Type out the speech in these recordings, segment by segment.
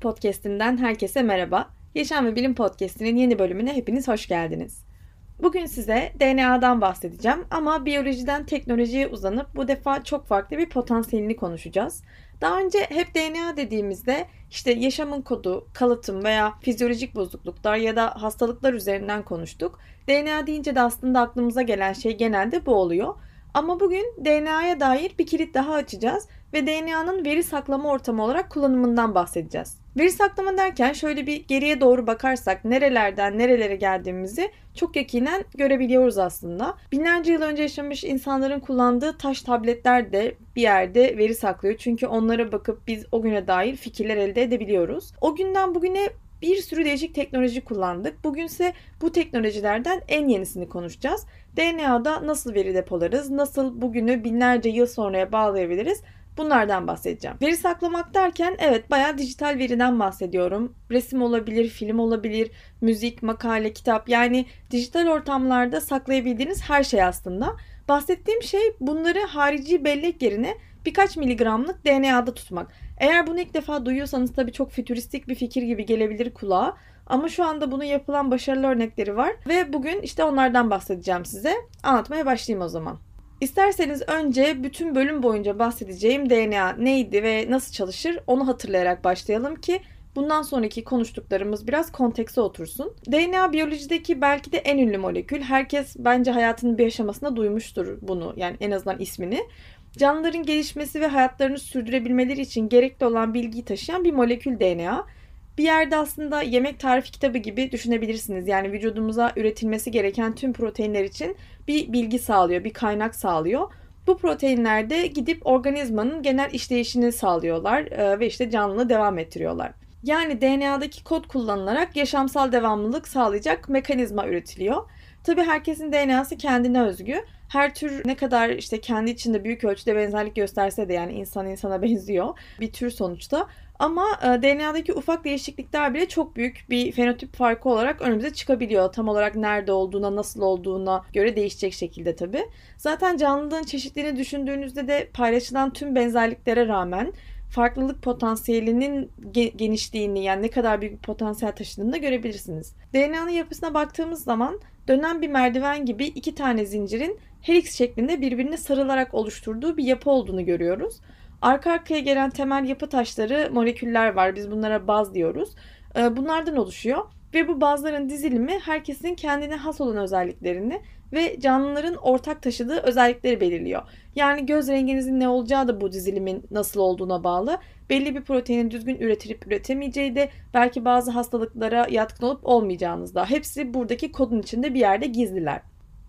2023'ün ilk podcastinden herkese merhaba. Yaşam ve Bilim Podcast'inin yeni bölümüne hepiniz hoş geldiniz. Bugün size DNA'dan bahsedeceğim ama biyolojiden teknolojiye uzanıp bu defa çok farklı bir potansiyelini konuşacağız. Daha önce hep DNA dediğimizde işte yaşamın kodu, kalıtım veya fizyolojik bozukluklar ya da hastalıklar üzerinden konuştuk. DNA deyince de aslında aklımıza gelen şey genelde bu oluyor. Ama bugün DNA'ya dair bir kilit daha açacağız ve DNA'nın veri saklama ortamı olarak kullanımından bahsedeceğiz. Veri saklama derken şöyle bir geriye doğru bakarsak nerelerden nerelere geldiğimizi çok yakinen görebiliyoruz aslında. Binlerce yıl önce yaşamış insanların kullandığı taş tabletler de bir yerde veri saklıyor. Çünkü onlara bakıp biz o güne dair fikirler elde edebiliyoruz. O günden bugüne bir sürü değişik teknoloji kullandık. Bugünse bu teknolojilerden en yenisini konuşacağız. DNA'da nasıl veri depolarız, nasıl bugünü binlerce yıl sonraya bağlayabiliriz Bunlardan bahsedeceğim. Veri saklamak derken evet bayağı dijital veriden bahsediyorum. Resim olabilir, film olabilir, müzik, makale, kitap yani dijital ortamlarda saklayabildiğiniz her şey aslında. Bahsettiğim şey bunları harici bellek yerine birkaç miligramlık DNA'da tutmak. Eğer bunu ilk defa duyuyorsanız tabii çok fütüristik bir fikir gibi gelebilir kulağa. Ama şu anda bunu yapılan başarılı örnekleri var ve bugün işte onlardan bahsedeceğim size. Anlatmaya başlayayım o zaman. İsterseniz önce bütün bölüm boyunca bahsedeceğim DNA neydi ve nasıl çalışır onu hatırlayarak başlayalım ki bundan sonraki konuştuklarımız biraz kontekse otursun. DNA biyolojideki belki de en ünlü molekül. Herkes bence hayatının bir aşamasında duymuştur bunu yani en azından ismini. Canlıların gelişmesi ve hayatlarını sürdürebilmeleri için gerekli olan bilgiyi taşıyan bir molekül DNA bir yerde aslında yemek tarifi kitabı gibi düşünebilirsiniz. Yani vücudumuza üretilmesi gereken tüm proteinler için bir bilgi sağlıyor, bir kaynak sağlıyor. Bu proteinler de gidip organizmanın genel işleyişini sağlıyorlar e, ve işte canlılığı devam ettiriyorlar. Yani DNA'daki kod kullanılarak yaşamsal devamlılık sağlayacak mekanizma üretiliyor. Tabii herkesin DNA'sı kendine özgü. Her tür ne kadar işte kendi içinde büyük ölçüde benzerlik gösterse de yani insan insana benziyor bir tür sonuçta. Ama e, DNA'daki ufak değişiklikler bile çok büyük bir fenotip farkı olarak önümüze çıkabiliyor. Tam olarak nerede olduğuna, nasıl olduğuna göre değişecek şekilde tabii. Zaten canlılığın çeşitliğini düşündüğünüzde de paylaşılan tüm benzerliklere rağmen farklılık potansiyelinin genişliğini yani ne kadar büyük bir potansiyel taşıdığını da görebilirsiniz. DNA'nın yapısına baktığımız zaman dönen bir merdiven gibi iki tane zincirin helix şeklinde birbirine sarılarak oluşturduğu bir yapı olduğunu görüyoruz. Arka arkaya gelen temel yapı taşları moleküller var. Biz bunlara baz diyoruz. Ee, bunlardan oluşuyor. Ve bu bazların dizilimi herkesin kendine has olan özelliklerini ve canlıların ortak taşıdığı özellikleri belirliyor. Yani göz renginizin ne olacağı da bu dizilimin nasıl olduğuna bağlı. Belli bir proteinin düzgün üretilip üretemeyeceği de belki bazı hastalıklara yatkın olup olmayacağınız da. Hepsi buradaki kodun içinde bir yerde gizliler.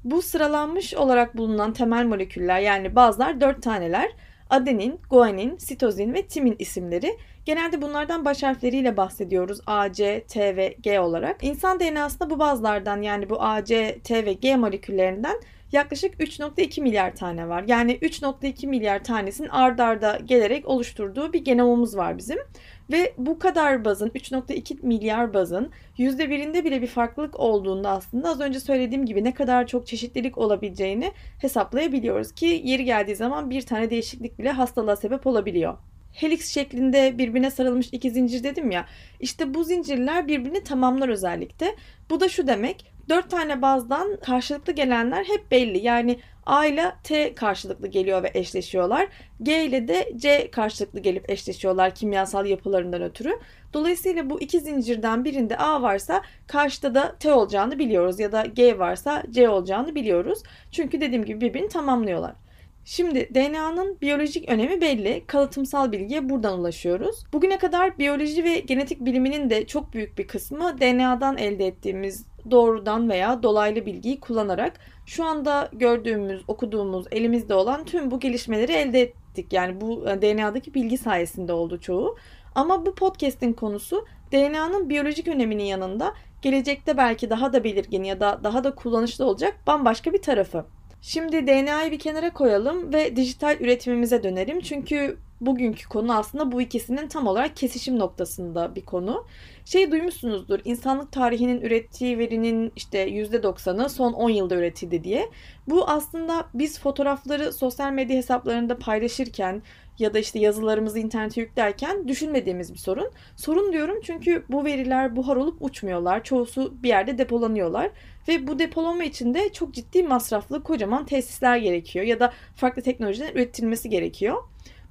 Bu sıralanmış olarak bulunan temel moleküller yani bazılar dört taneler adenin, guanin, sitozin ve timin isimleri. Genelde bunlardan baş harfleriyle bahsediyoruz. A, C, T ve G olarak. İnsan DNA'sında bu bazılardan yani bu A, C, T ve G moleküllerinden yaklaşık 3.2 milyar tane var. Yani 3.2 milyar tanesinin ard arda gelerek oluşturduğu bir genomumuz var bizim. Ve bu kadar bazın 3.2 milyar bazın %1'inde bile bir farklılık olduğunda aslında az önce söylediğim gibi ne kadar çok çeşitlilik olabileceğini hesaplayabiliyoruz ki yeri geldiği zaman bir tane değişiklik bile hastalığa sebep olabiliyor helix şeklinde birbirine sarılmış iki zincir dedim ya. İşte bu zincirler birbirini tamamlar özellikle. Bu da şu demek. Dört tane bazdan karşılıklı gelenler hep belli. Yani A ile T karşılıklı geliyor ve eşleşiyorlar. G ile de C karşılıklı gelip eşleşiyorlar kimyasal yapılarından ötürü. Dolayısıyla bu iki zincirden birinde A varsa karşıda da T olacağını biliyoruz ya da G varsa C olacağını biliyoruz. Çünkü dediğim gibi birbirini tamamlıyorlar. Şimdi DNA'nın biyolojik önemi belli. Kalıtımsal bilgiye buradan ulaşıyoruz. Bugüne kadar biyoloji ve genetik biliminin de çok büyük bir kısmı DNA'dan elde ettiğimiz doğrudan veya dolaylı bilgiyi kullanarak şu anda gördüğümüz, okuduğumuz, elimizde olan tüm bu gelişmeleri elde ettik. Yani bu e, DNA'daki bilgi sayesinde oldu çoğu. Ama bu podcast'in konusu DNA'nın biyolojik öneminin yanında gelecekte belki daha da belirgin ya da daha da kullanışlı olacak bambaşka bir tarafı. Şimdi DNA'yı bir kenara koyalım ve dijital üretimimize dönelim. Çünkü bugünkü konu aslında bu ikisinin tam olarak kesişim noktasında bir konu. Şey duymuşsunuzdur, insanlık tarihinin ürettiği verinin işte %90'ı son 10 yılda üretildi diye. Bu aslında biz fotoğrafları sosyal medya hesaplarında paylaşırken ya da işte yazılarımızı internete yüklerken düşünmediğimiz bir sorun. Sorun diyorum çünkü bu veriler buhar olup uçmuyorlar. Çoğusu bir yerde depolanıyorlar ve bu depolama için de çok ciddi masraflı kocaman tesisler gerekiyor ya da farklı teknolojiden üretilmesi gerekiyor.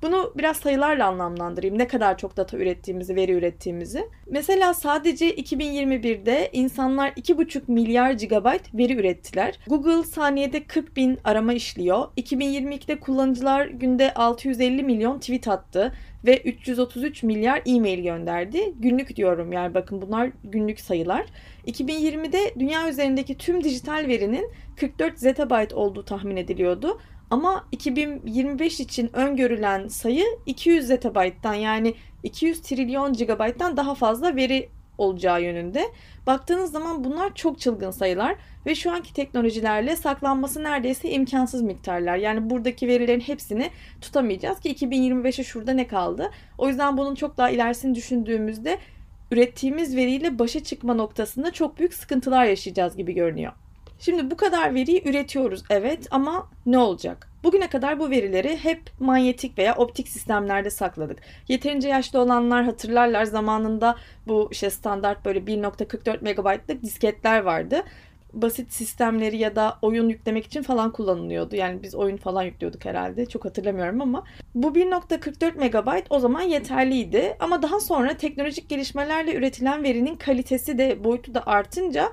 Bunu biraz sayılarla anlamlandırayım. Ne kadar çok data ürettiğimizi, veri ürettiğimizi. Mesela sadece 2021'de insanlar 2,5 milyar gigabayt veri ürettiler. Google saniyede 40 bin arama işliyor. 2022'de kullanıcılar günde 650 milyon tweet attı ve 333 milyar e-mail gönderdi. Günlük diyorum yani bakın bunlar günlük sayılar. 2020'de dünya üzerindeki tüm dijital verinin 44 zettabyte olduğu tahmin ediliyordu. Ama 2025 için öngörülen sayı 200 zettabyte'dan yani 200 trilyon gigabayttan daha fazla veri olacağı yönünde. Baktığınız zaman bunlar çok çılgın sayılar ve şu anki teknolojilerle saklanması neredeyse imkansız miktarlar. Yani buradaki verilerin hepsini tutamayacağız ki 2025'e şurada ne kaldı? O yüzden bunun çok daha ilerisini düşündüğümüzde ürettiğimiz veriyle başa çıkma noktasında çok büyük sıkıntılar yaşayacağız gibi görünüyor. Şimdi bu kadar veriyi üretiyoruz evet ama ne olacak? Bugüne kadar bu verileri hep manyetik veya optik sistemlerde sakladık. Yeterince yaşlı olanlar hatırlarlar zamanında bu işte standart böyle 1.44 megabaytlık disketler vardı. Basit sistemleri ya da oyun yüklemek için falan kullanılıyordu. Yani biz oyun falan yüklüyorduk herhalde. Çok hatırlamıyorum ama bu 1.44 megabayt o zaman yeterliydi. Ama daha sonra teknolojik gelişmelerle üretilen verinin kalitesi de boyutu da artınca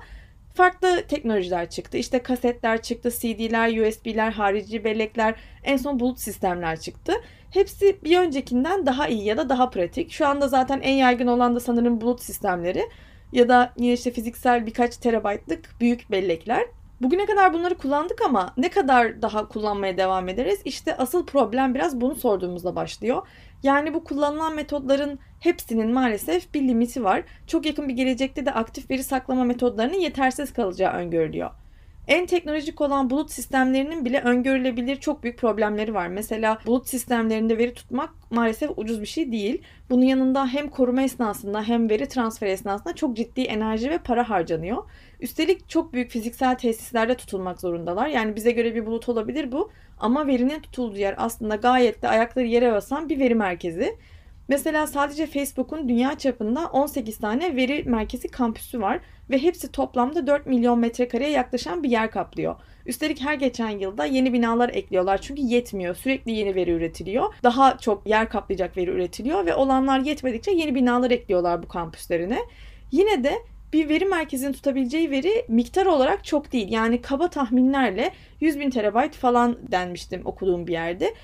farklı teknolojiler çıktı. İşte kasetler çıktı, CD'ler, USB'ler, harici bellekler, en son bulut sistemler çıktı. Hepsi bir öncekinden daha iyi ya da daha pratik. Şu anda zaten en yaygın olan da sanırım bulut sistemleri ya da yine işte fiziksel birkaç terabaytlık büyük bellekler. Bugüne kadar bunları kullandık ama ne kadar daha kullanmaya devam ederiz? İşte asıl problem biraz bunu sorduğumuzda başlıyor. Yani bu kullanılan metodların hepsinin maalesef bir limiti var. Çok yakın bir gelecekte de aktif veri saklama metodlarının yetersiz kalacağı öngörülüyor. En teknolojik olan bulut sistemlerinin bile öngörülebilir çok büyük problemleri var. Mesela bulut sistemlerinde veri tutmak maalesef ucuz bir şey değil. Bunun yanında hem koruma esnasında hem veri transferi esnasında çok ciddi enerji ve para harcanıyor. Üstelik çok büyük fiziksel tesislerde tutulmak zorundalar. Yani bize göre bir bulut olabilir bu ama verinin tutulduğu yer aslında gayet de ayakları yere basan bir veri merkezi. Mesela sadece Facebook'un dünya çapında 18 tane veri merkezi kampüsü var ve hepsi toplamda 4 milyon metrekareye yaklaşan bir yer kaplıyor. Üstelik her geçen yılda yeni binalar ekliyorlar çünkü yetmiyor. Sürekli yeni veri üretiliyor. Daha çok yer kaplayacak veri üretiliyor ve olanlar yetmedikçe yeni binalar ekliyorlar bu kampüslerine. Yine de bir veri merkezinin tutabileceği veri miktar olarak çok değil. Yani kaba tahminlerle 100 bin terabayt falan denmiştim okuduğum bir yerde.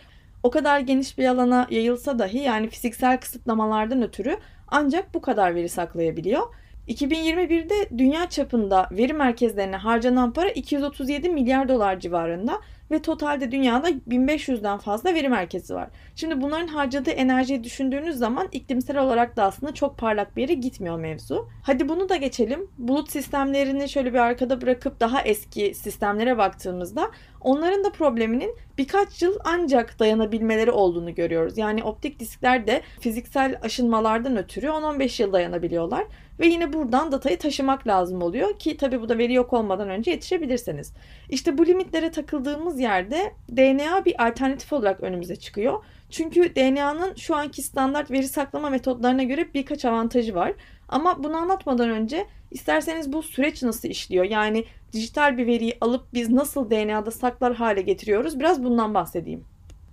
O kadar geniş bir alana yayılsa dahi yani fiziksel kısıtlamalardan ötürü ancak bu kadar veri saklayabiliyor. 2021'de dünya çapında veri merkezlerine harcanan para 237 milyar dolar civarında ve totalde dünyada 1500'den fazla veri merkezi var. Şimdi bunların harcadığı enerjiyi düşündüğünüz zaman iklimsel olarak da aslında çok parlak bir yere gitmiyor mevzu. Hadi bunu da geçelim. Bulut sistemlerini şöyle bir arkada bırakıp daha eski sistemlere baktığımızda onların da probleminin birkaç yıl ancak dayanabilmeleri olduğunu görüyoruz. Yani optik diskler de fiziksel aşınmalardan ötürü 10-15 yıl dayanabiliyorlar. Ve yine buradan datayı taşımak lazım oluyor ki tabi bu da veri yok olmadan önce yetişebilirseniz. İşte bu limitlere takıldığımız yerde DNA bir alternatif olarak önümüze çıkıyor. Çünkü DNA'nın şu anki standart veri saklama metodlarına göre birkaç avantajı var. Ama bunu anlatmadan önce isterseniz bu süreç nasıl işliyor? Yani dijital bir veriyi alıp biz nasıl DNA'da saklar hale getiriyoruz? Biraz bundan bahsedeyim.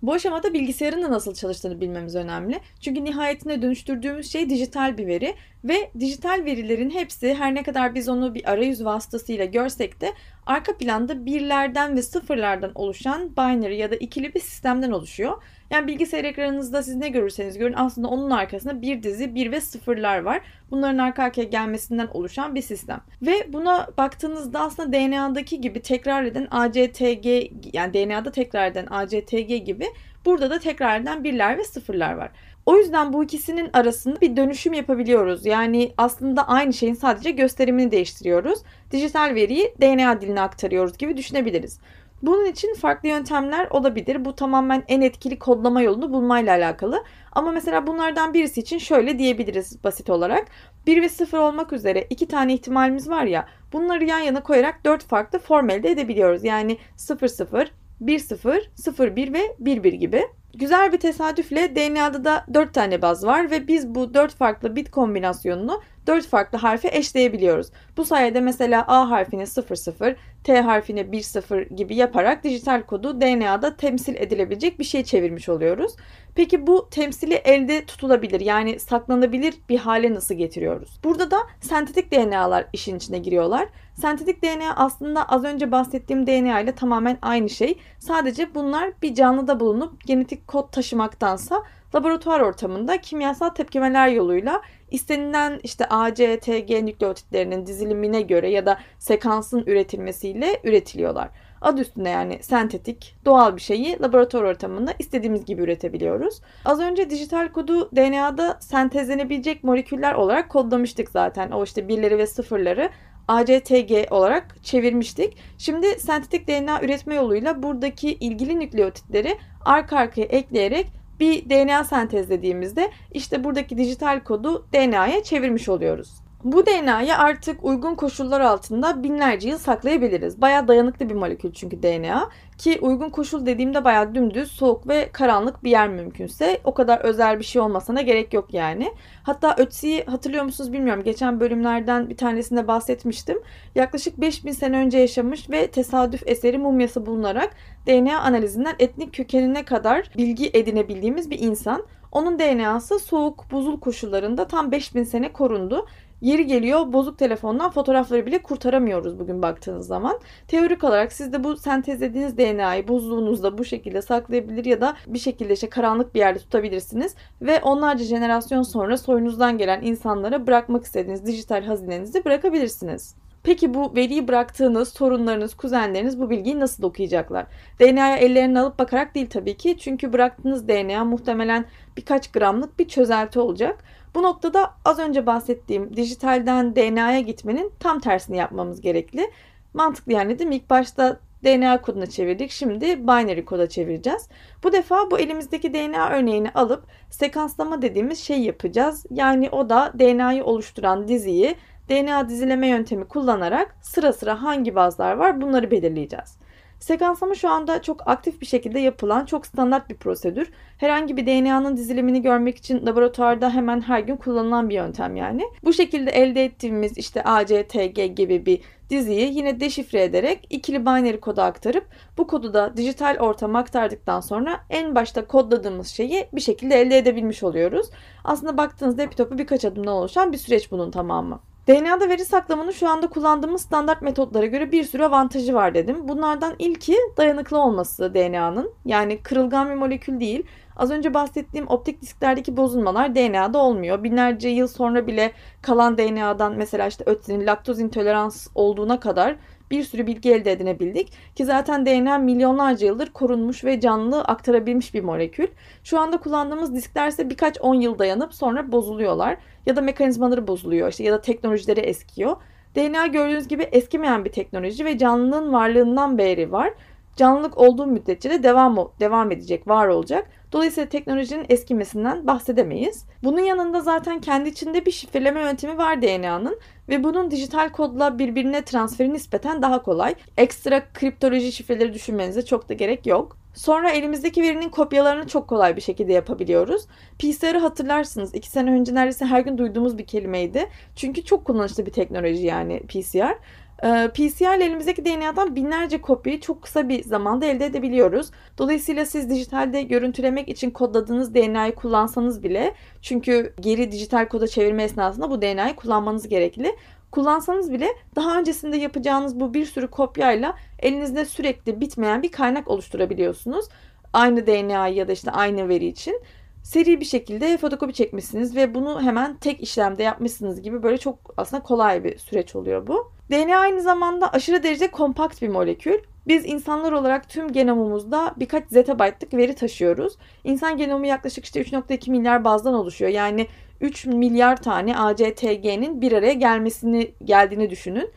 Bu aşamada bilgisayarın da nasıl çalıştığını bilmemiz önemli. Çünkü nihayetinde dönüştürdüğümüz şey dijital bir veri ve dijital verilerin hepsi her ne kadar biz onu bir arayüz vasıtasıyla görsek de arka planda birlerden ve sıfırlardan oluşan binary ya da ikili bir sistemden oluşuyor. Yani bilgisayar ekranınızda siz ne görürseniz görün aslında onun arkasında bir dizi bir ve sıfırlar var. Bunların arka arkaya gelmesinden oluşan bir sistem. Ve buna baktığınızda aslında DNA'daki gibi tekrar eden ACTG yani DNA'da tekrar eden ACTG gibi burada da tekrar eden birler ve sıfırlar var. O yüzden bu ikisinin arasında bir dönüşüm yapabiliyoruz. Yani aslında aynı şeyin sadece gösterimini değiştiriyoruz. Dijital veriyi DNA diline aktarıyoruz gibi düşünebiliriz. Bunun için farklı yöntemler olabilir. Bu tamamen en etkili kodlama yolunu bulmayla alakalı. Ama mesela bunlardan birisi için şöyle diyebiliriz basit olarak. 1 ve 0 olmak üzere iki tane ihtimalimiz var ya. Bunları yan yana koyarak 4 farklı form elde edebiliyoruz. Yani 0 0, 1 0, 0 1 ve 1 1 gibi. Güzel bir tesadüfle DNA'da da 4 tane baz var ve biz bu 4 farklı bit kombinasyonunu 4 farklı harfe eşleyebiliyoruz. Bu sayede mesela A harfini 00, T harfini 10 gibi yaparak dijital kodu DNA'da temsil edilebilecek bir şey çevirmiş oluyoruz. Peki bu temsili elde tutulabilir yani saklanabilir bir hale nasıl getiriyoruz? Burada da sentetik DNA'lar işin içine giriyorlar. Sentetik DNA aslında az önce bahsettiğim DNA ile tamamen aynı şey. Sadece bunlar bir canlıda bulunup genetik kod taşımaktansa laboratuvar ortamında kimyasal tepkimeler yoluyla istenilen işte A, C, T, G nükleotitlerinin dizilimine göre ya da sekansın üretilmesiyle üretiliyorlar. Adı üstünde yani sentetik, doğal bir şeyi laboratuvar ortamında istediğimiz gibi üretebiliyoruz. Az önce dijital kodu DNA'da sentezlenebilecek moleküller olarak kodlamıştık zaten. O işte birleri ve sıfırları ACTG olarak çevirmiştik. Şimdi sentetik DNA üretme yoluyla buradaki ilgili nükleotitleri arka arkaya ekleyerek bir DNA sentezlediğimizde işte buradaki dijital kodu DNA'ya çevirmiş oluyoruz. Bu DNA'yı artık uygun koşullar altında binlerce yıl saklayabiliriz. Bayağı dayanıklı bir molekül çünkü DNA. Ki uygun koşul dediğimde bayağı dümdüz, soğuk ve karanlık bir yer mümkünse. O kadar özel bir şey olmasına gerek yok yani. Hatta Ötzi'yi hatırlıyor musunuz bilmiyorum. Geçen bölümlerden bir tanesinde bahsetmiştim. Yaklaşık 5000 sene önce yaşamış ve tesadüf eseri mumyası bulunarak DNA analizinden etnik kökenine kadar bilgi edinebildiğimiz bir insan. Onun DNA'sı soğuk, buzul koşullarında tam 5000 sene korundu. Yeri geliyor bozuk telefondan fotoğrafları bile kurtaramıyoruz bugün baktığınız zaman. Teorik olarak siz de bu sentezlediğiniz DNA'yı buzluğunuzda bu şekilde saklayabilir ya da bir şekilde işte karanlık bir yerde tutabilirsiniz. Ve onlarca jenerasyon sonra soyunuzdan gelen insanlara bırakmak istediğiniz dijital hazinenizi bırakabilirsiniz. Peki bu veriyi bıraktığınız torunlarınız, kuzenleriniz bu bilgiyi nasıl okuyacaklar? DNA'ya ellerini alıp bakarak değil tabii ki. Çünkü bıraktığınız DNA muhtemelen birkaç gramlık bir çözelti olacak. Bu noktada az önce bahsettiğim dijitalden DNA'ya gitmenin tam tersini yapmamız gerekli. Mantıklı yani değil mi? İlk başta DNA koduna çevirdik. Şimdi binary koda çevireceğiz. Bu defa bu elimizdeki DNA örneğini alıp sekanslama dediğimiz şey yapacağız. Yani o da DNA'yı oluşturan diziyi DNA dizileme yöntemi kullanarak sıra sıra hangi bazlar var bunları belirleyeceğiz. Sekanslama şu anda çok aktif bir şekilde yapılan çok standart bir prosedür. Herhangi bir DNA'nın dizilimini görmek için laboratuvarda hemen her gün kullanılan bir yöntem yani. Bu şekilde elde ettiğimiz işte ACTG gibi bir diziyi yine deşifre ederek ikili binary koda aktarıp bu kodu da dijital ortama aktardıktan sonra en başta kodladığımız şeyi bir şekilde elde edebilmiş oluyoruz. Aslında baktığınızda epitopu birkaç adımdan oluşan bir süreç bunun tamamı. DNA'da veri saklamanın şu anda kullandığımız standart metotlara göre bir sürü avantajı var dedim. Bunlardan ilki dayanıklı olması DNA'nın. Yani kırılgan bir molekül değil. Az önce bahsettiğim optik disklerdeki bozulmalar DNA'da olmuyor. Binlerce yıl sonra bile kalan DNA'dan mesela işte ötlerin laktoz intolerans olduğuna kadar bir sürü bilgi elde edinebildik. Ki zaten DNA milyonlarca yıldır korunmuş ve canlı aktarabilmiş bir molekül. Şu anda kullandığımız diskler ise birkaç on yıl dayanıp sonra bozuluyorlar. Ya da mekanizmaları bozuluyor işte ya da teknolojileri eskiyor. DNA gördüğünüz gibi eskimeyen bir teknoloji ve canlının varlığından beri var. Canlılık olduğu müddetçe de devam devam edecek, var olacak. Dolayısıyla teknolojinin eskimesinden bahsedemeyiz. Bunun yanında zaten kendi içinde bir şifreleme yöntemi var DNA'nın ve bunun dijital kodla birbirine transferi nispeten daha kolay. Ekstra kriptoloji şifreleri düşünmenize çok da gerek yok. Sonra elimizdeki verinin kopyalarını çok kolay bir şekilde yapabiliyoruz. PCR'ı hatırlarsınız. iki sene önce neredeyse her gün duyduğumuz bir kelimeydi. Çünkü çok kullanışlı bir teknoloji yani PCR. Ee, PCR ile elimizdeki DNA'dan binlerce kopyayı çok kısa bir zamanda elde edebiliyoruz. Dolayısıyla siz dijitalde görüntülemek için kodladığınız DNA'yı kullansanız bile çünkü geri dijital koda çevirme esnasında bu DNA'yı kullanmanız gerekli. Kullansanız bile daha öncesinde yapacağınız bu bir sürü kopyayla elinizde sürekli bitmeyen bir kaynak oluşturabiliyorsunuz. Aynı DNA ya da işte aynı veri için seri bir şekilde fotokopi çekmişsiniz ve bunu hemen tek işlemde yapmışsınız gibi böyle çok aslında kolay bir süreç oluyor bu. DNA aynı zamanda aşırı derece kompakt bir molekül. Biz insanlar olarak tüm genomumuzda birkaç zettabyte'lık veri taşıyoruz. İnsan genomu yaklaşık işte 3.2 milyar bazdan oluşuyor. Yani 3 milyar tane ACTG'nin bir araya gelmesini geldiğini düşünün.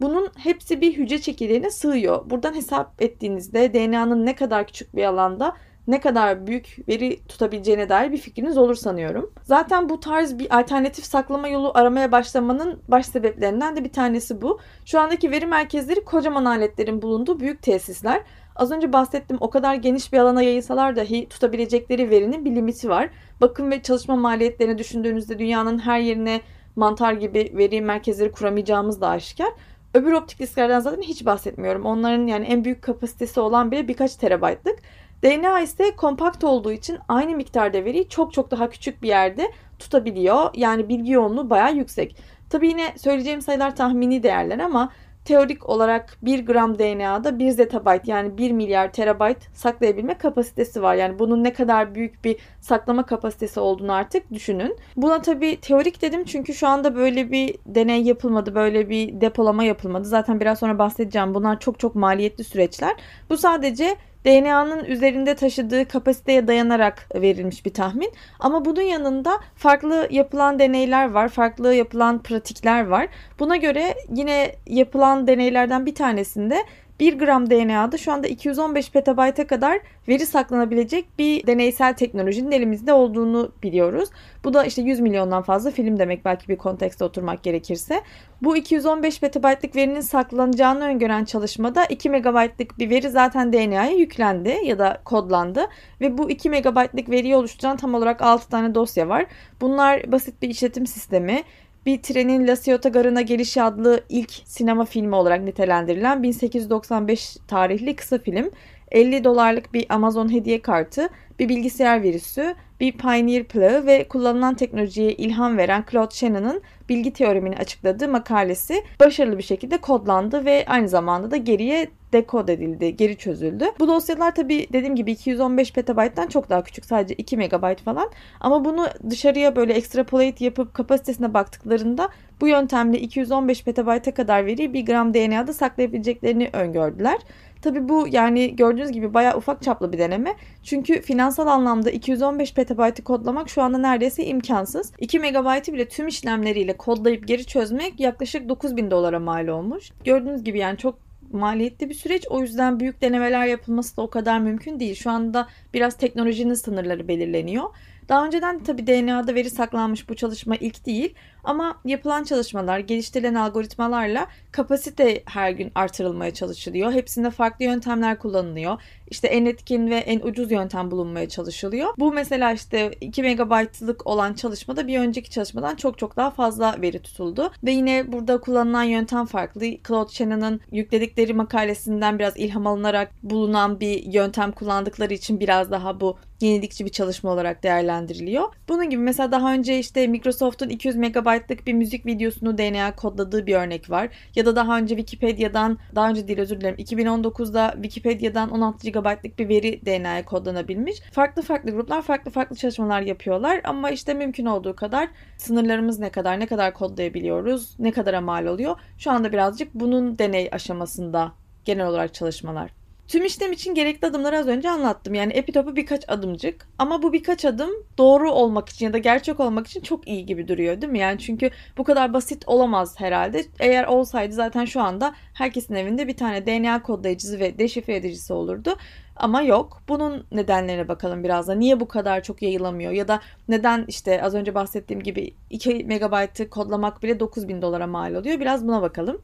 Bunun hepsi bir hücre çekirdeğine sığıyor. Buradan hesap ettiğinizde DNA'nın ne kadar küçük bir alanda ne kadar büyük veri tutabileceğine dair bir fikriniz olur sanıyorum. Zaten bu tarz bir alternatif saklama yolu aramaya başlamanın baş sebeplerinden de bir tanesi bu. Şu andaki veri merkezleri kocaman aletlerin bulunduğu büyük tesisler. Az önce bahsettiğim o kadar geniş bir alana yayılsalar dahi tutabilecekleri verinin bir limiti var. Bakım ve çalışma maliyetlerini düşündüğünüzde dünyanın her yerine mantar gibi veri merkezleri kuramayacağımız da aşikar. Öbür optik disklerden zaten hiç bahsetmiyorum. Onların yani en büyük kapasitesi olan bile birkaç terabaytlık. DNA ise kompakt olduğu için aynı miktarda veriyi çok çok daha küçük bir yerde tutabiliyor. Yani bilgi yoğunluğu bayağı yüksek. Tabii yine söyleyeceğim sayılar tahmini değerler ama teorik olarak 1 gram DNA'da 1 zettabyte yani 1 milyar terabayt saklayabilme kapasitesi var. Yani bunun ne kadar büyük bir saklama kapasitesi olduğunu artık düşünün. Buna tabii teorik dedim çünkü şu anda böyle bir deney yapılmadı, böyle bir depolama yapılmadı. Zaten biraz sonra bahsedeceğim. Bunlar çok çok maliyetli süreçler. Bu sadece DNA'nın üzerinde taşıdığı kapasiteye dayanarak verilmiş bir tahmin. Ama bunun yanında farklı yapılan deneyler var, farklı yapılan pratikler var. Buna göre yine yapılan deneylerden bir tanesinde 1 gram DNA'da şu anda 215 petabayta kadar veri saklanabilecek bir deneysel teknolojinin elimizde olduğunu biliyoruz. Bu da işte 100 milyondan fazla film demek belki bir kontekste oturmak gerekirse. Bu 215 petabaytlık verinin saklanacağını öngören çalışmada 2 megabaytlık bir veri zaten DNA'ya yüklendi ya da kodlandı ve bu 2 megabaytlık veriyi oluşturan tam olarak 6 tane dosya var. Bunlar basit bir işletim sistemi, bir trenin La Ciotat Garı'na gelişi adlı ilk sinema filmi olarak nitelendirilen 1895 tarihli kısa film, 50 dolarlık bir Amazon hediye kartı, bir bilgisayar virüsü, bir Pioneer plağı ve kullanılan teknolojiye ilham veren Claude Shannon'ın bilgi teoremini açıkladığı makalesi başarılı bir şekilde kodlandı ve aynı zamanda da geriye dekod edildi, geri çözüldü. Bu dosyalar tabi dediğim gibi 215 petabayttan çok daha küçük. Sadece 2 megabayt falan. Ama bunu dışarıya böyle extrapolate yapıp kapasitesine baktıklarında bu yöntemle 215 petabayta kadar veriyi bir gram DNA'da saklayabileceklerini öngördüler. Tabi bu yani gördüğünüz gibi bayağı ufak çaplı bir deneme. Çünkü finansal anlamda 215 petabaytı kodlamak şu anda neredeyse imkansız. 2 megabaytı bile tüm işlemleriyle kodlayıp geri çözmek yaklaşık 9000 dolara mal olmuş. Gördüğünüz gibi yani çok maliyetli bir süreç. O yüzden büyük denemeler yapılması da o kadar mümkün değil. Şu anda biraz teknolojinin sınırları belirleniyor. Daha önceden tabii DNA'da veri saklanmış bu çalışma ilk değil ama yapılan çalışmalar, geliştirilen algoritmalarla kapasite her gün artırılmaya çalışılıyor. Hepsinde farklı yöntemler kullanılıyor. İşte en etkin ve en ucuz yöntem bulunmaya çalışılıyor. Bu mesela işte 2 megabaytlık olan çalışmada bir önceki çalışmadan çok çok daha fazla veri tutuldu. Ve yine burada kullanılan yöntem farklı. Claude Shannon'ın yükledikleri makalesinden biraz ilham alınarak bulunan bir yöntem kullandıkları için biraz daha bu yenilikçi bir çalışma olarak değerlendiriliyor. Bunun gibi mesela daha önce işte Microsoft'un 200 megabaytlık bir müzik videosunu DNA kodladığı bir örnek var. Ya da daha önce Wikipedia'dan, daha önce değil özür dilerim 2019'da Wikipedia'dan 16 GB'lık bir veri DNA'ya kodlanabilmiş. Farklı farklı gruplar farklı farklı çalışmalar yapıyorlar ama işte mümkün olduğu kadar sınırlarımız ne kadar, ne kadar kodlayabiliyoruz, ne kadara mal oluyor. Şu anda birazcık bunun deney aşamasında genel olarak çalışmalar. Tüm işlem için gerekli adımları az önce anlattım. Yani epitopu birkaç adımcık ama bu birkaç adım doğru olmak için ya da gerçek olmak için çok iyi gibi duruyor değil mi? Yani çünkü bu kadar basit olamaz herhalde. Eğer olsaydı zaten şu anda herkesin evinde bir tane DNA kodlayıcısı ve deşifre edicisi olurdu. Ama yok. Bunun nedenlerine bakalım biraz da. Niye bu kadar çok yayılamıyor? Ya da neden işte az önce bahsettiğim gibi 2 megabaytı kodlamak bile 9000 dolara mal oluyor? Biraz buna bakalım.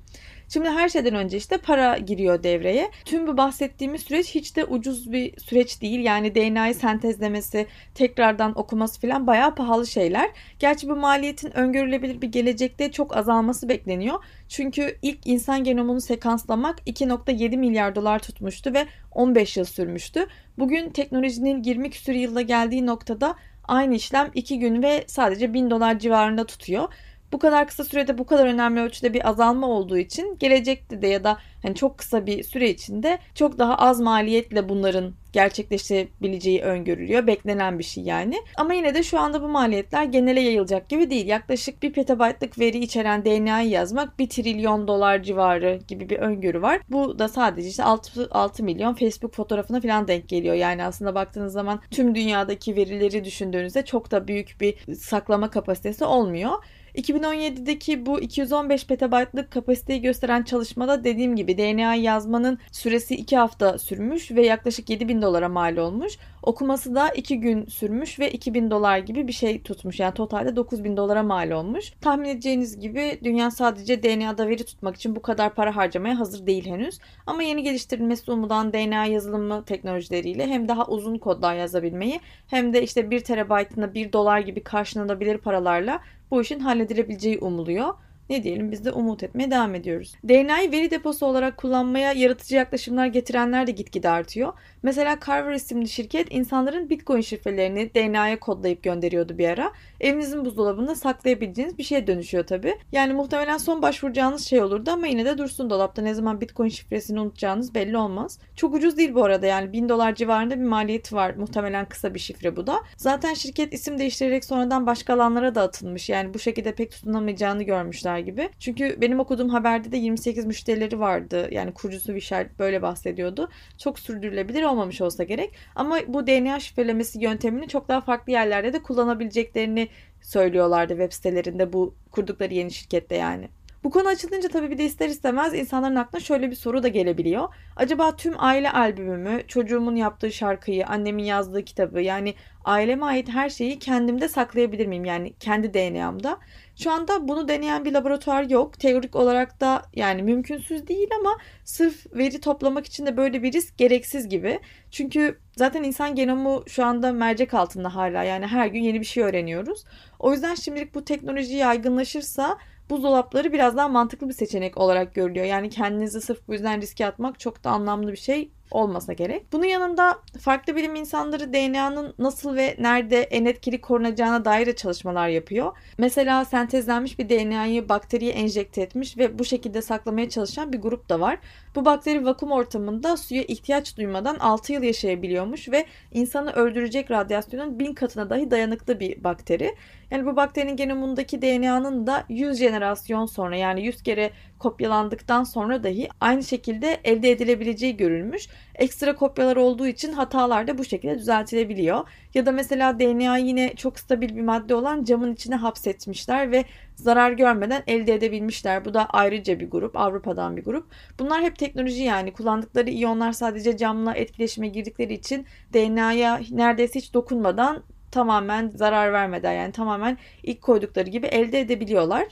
Şimdi her şeyden önce işte para giriyor devreye. Tüm bu bahsettiğimiz süreç hiç de ucuz bir süreç değil. Yani DNA'yı sentezlemesi, tekrardan okuması falan bayağı pahalı şeyler. Gerçi bu maliyetin öngörülebilir bir gelecekte çok azalması bekleniyor. Çünkü ilk insan genomunu sekanslamak 2.7 milyar dolar tutmuştu ve 15 yıl sürmüştü. Bugün teknolojinin 20 küsur yılda geldiği noktada aynı işlem 2 gün ve sadece 1000 dolar civarında tutuyor bu kadar kısa sürede bu kadar önemli ölçüde bir azalma olduğu için gelecekte de ya da hani çok kısa bir süre içinde çok daha az maliyetle bunların gerçekleşebileceği öngörülüyor. Beklenen bir şey yani. Ama yine de şu anda bu maliyetler genele yayılacak gibi değil. Yaklaşık bir petabaytlık veri içeren DNA'yı yazmak 1 trilyon dolar civarı gibi bir öngörü var. Bu da sadece işte 6, 6 milyon Facebook fotoğrafına falan denk geliyor. Yani aslında baktığınız zaman tüm dünyadaki verileri düşündüğünüzde çok da büyük bir saklama kapasitesi olmuyor. 2017'deki bu 215 petabaytlık kapasiteyi gösteren çalışmada dediğim gibi DNA yazmanın süresi 2 hafta sürmüş ve yaklaşık 7000 dolara mal olmuş. Okuması da 2 gün sürmüş ve 2000 dolar gibi bir şey tutmuş. Yani totalde 9000 dolara mal olmuş. Tahmin edeceğiniz gibi dünya sadece DNA'da veri tutmak için bu kadar para harcamaya hazır değil henüz. Ama yeni geliştirilmesi umulan DNA yazılımı teknolojileriyle hem daha uzun kodlar yazabilmeyi hem de işte 1 terabaytına 1 dolar gibi karşılanabilir paralarla bu işin halledilebileceği umuluyor ne diyelim biz de umut etmeye devam ediyoruz. DNA'yı veri deposu olarak kullanmaya yaratıcı yaklaşımlar getirenler de gitgide artıyor. Mesela Carver isimli şirket insanların Bitcoin şifrelerini DNA'ya kodlayıp gönderiyordu bir ara. Evinizin buzdolabında saklayabileceğiniz bir şeye dönüşüyor tabi. Yani muhtemelen son başvuracağınız şey olurdu ama yine de dursun dolapta ne zaman Bitcoin şifresini unutacağınız belli olmaz. Çok ucuz değil bu arada yani 1000 dolar civarında bir maliyeti var. Muhtemelen kısa bir şifre bu da. Zaten şirket isim değiştirerek sonradan başka alanlara da atılmış. Yani bu şekilde pek tutunamayacağını görmüşler gibi. Çünkü benim okuduğum haberde de 28 müşterileri vardı. Yani kurucusu Vishal böyle bahsediyordu. Çok sürdürülebilir olmamış olsa gerek. Ama bu DNA şifrelemesi yöntemini çok daha farklı yerlerde de kullanabileceklerini söylüyorlardı web sitelerinde bu kurdukları yeni şirkette yani. Bu konu açılınca tabii bir de ister istemez insanların aklına şöyle bir soru da gelebiliyor. Acaba tüm aile albümümü, çocuğumun yaptığı şarkıyı, annemin yazdığı kitabı yani aileme ait her şeyi kendimde saklayabilir miyim? Yani kendi DNA'mda. Şu anda bunu deneyen bir laboratuvar yok. Teorik olarak da yani mümkünsüz değil ama sırf veri toplamak için de böyle bir risk gereksiz gibi. Çünkü zaten insan genomu şu anda mercek altında hala. Yani her gün yeni bir şey öğreniyoruz. O yüzden şimdilik bu teknoloji yaygınlaşırsa buzdolapları biraz daha mantıklı bir seçenek olarak görülüyor. Yani kendinizi sırf bu yüzden riske atmak çok da anlamlı bir şey olmasa gerek. Bunun yanında farklı bilim insanları DNA'nın nasıl ve nerede en etkili korunacağına dair de çalışmalar yapıyor. Mesela sentezlenmiş bir DNA'yı bakteriye enjekte etmiş ve bu şekilde saklamaya çalışan bir grup da var. Bu bakteri vakum ortamında suya ihtiyaç duymadan 6 yıl yaşayabiliyormuş ve insanı öldürecek radyasyonun 1000 katına dahi dayanıklı bir bakteri. Yani bu bakterinin genomundaki DNA'nın da 100 jenerasyon sonra yani 100 kere kopyalandıktan sonra dahi aynı şekilde elde edilebileceği görülmüş. Ekstra kopyalar olduğu için hatalar da bu şekilde düzeltilebiliyor. Ya da mesela DNA yine çok stabil bir madde olan camın içine hapsetmişler ve zarar görmeden elde edebilmişler. Bu da ayrıca bir grup, Avrupa'dan bir grup. Bunlar hep teknoloji yani kullandıkları iyonlar sadece camla etkileşime girdikleri için DNA'ya neredeyse hiç dokunmadan tamamen zarar vermeden yani tamamen ilk koydukları gibi elde edebiliyorlar.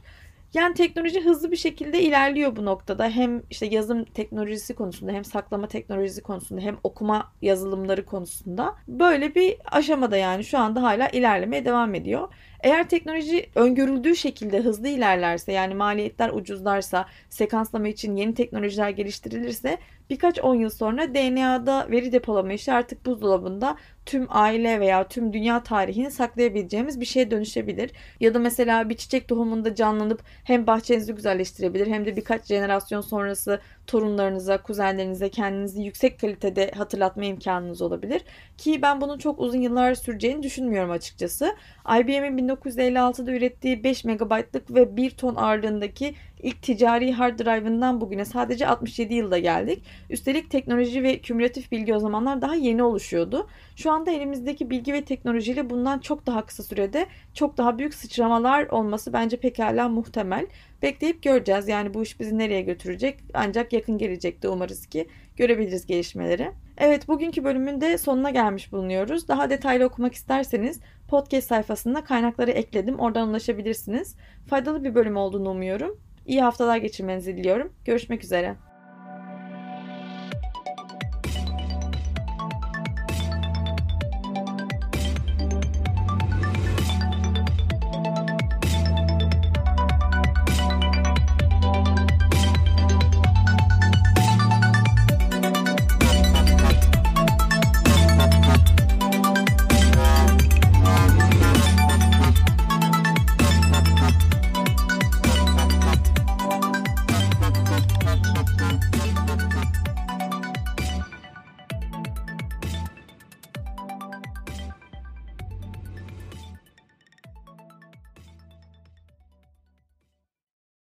Yani teknoloji hızlı bir şekilde ilerliyor bu noktada. Hem işte yazım teknolojisi konusunda hem saklama teknolojisi konusunda hem okuma yazılımları konusunda. Böyle bir aşamada yani şu anda hala ilerlemeye devam ediyor. Eğer teknoloji öngörüldüğü şekilde hızlı ilerlerse yani maliyetler ucuzlarsa, sekanslama için yeni teknolojiler geliştirilirse birkaç on yıl sonra DNA'da veri depolama işi artık buzdolabında tüm aile veya tüm dünya tarihini saklayabileceğimiz bir şeye dönüşebilir. Ya da mesela bir çiçek tohumunda canlanıp hem bahçenizi güzelleştirebilir hem de birkaç jenerasyon sonrası torunlarınıza, kuzenlerinize kendinizi yüksek kalitede hatırlatma imkanınız olabilir. Ki ben bunun çok uzun yıllar süreceğini düşünmüyorum açıkçası. IBM'in 1956'da ürettiği 5 MB'lık ve 1 ton ağırlığındaki ilk ticari hard drive'ından bugüne sadece 67 yılda geldik. Üstelik teknoloji ve kümülatif bilgi o zamanlar daha yeni oluşuyordu. Şu anda elimizdeki bilgi ve teknolojiyle bundan çok daha kısa sürede çok daha büyük sıçramalar olması bence pekala muhtemel. Bekleyip göreceğiz. Yani bu iş bizi nereye götürecek? Ancak yakın gelecekte umarız ki görebiliriz gelişmeleri. Evet bugünkü bölümün de sonuna gelmiş bulunuyoruz. Daha detaylı okumak isterseniz podcast sayfasında kaynakları ekledim. Oradan ulaşabilirsiniz. Faydalı bir bölüm olduğunu umuyorum. İyi haftalar geçirmenizi diliyorum. Görüşmek üzere.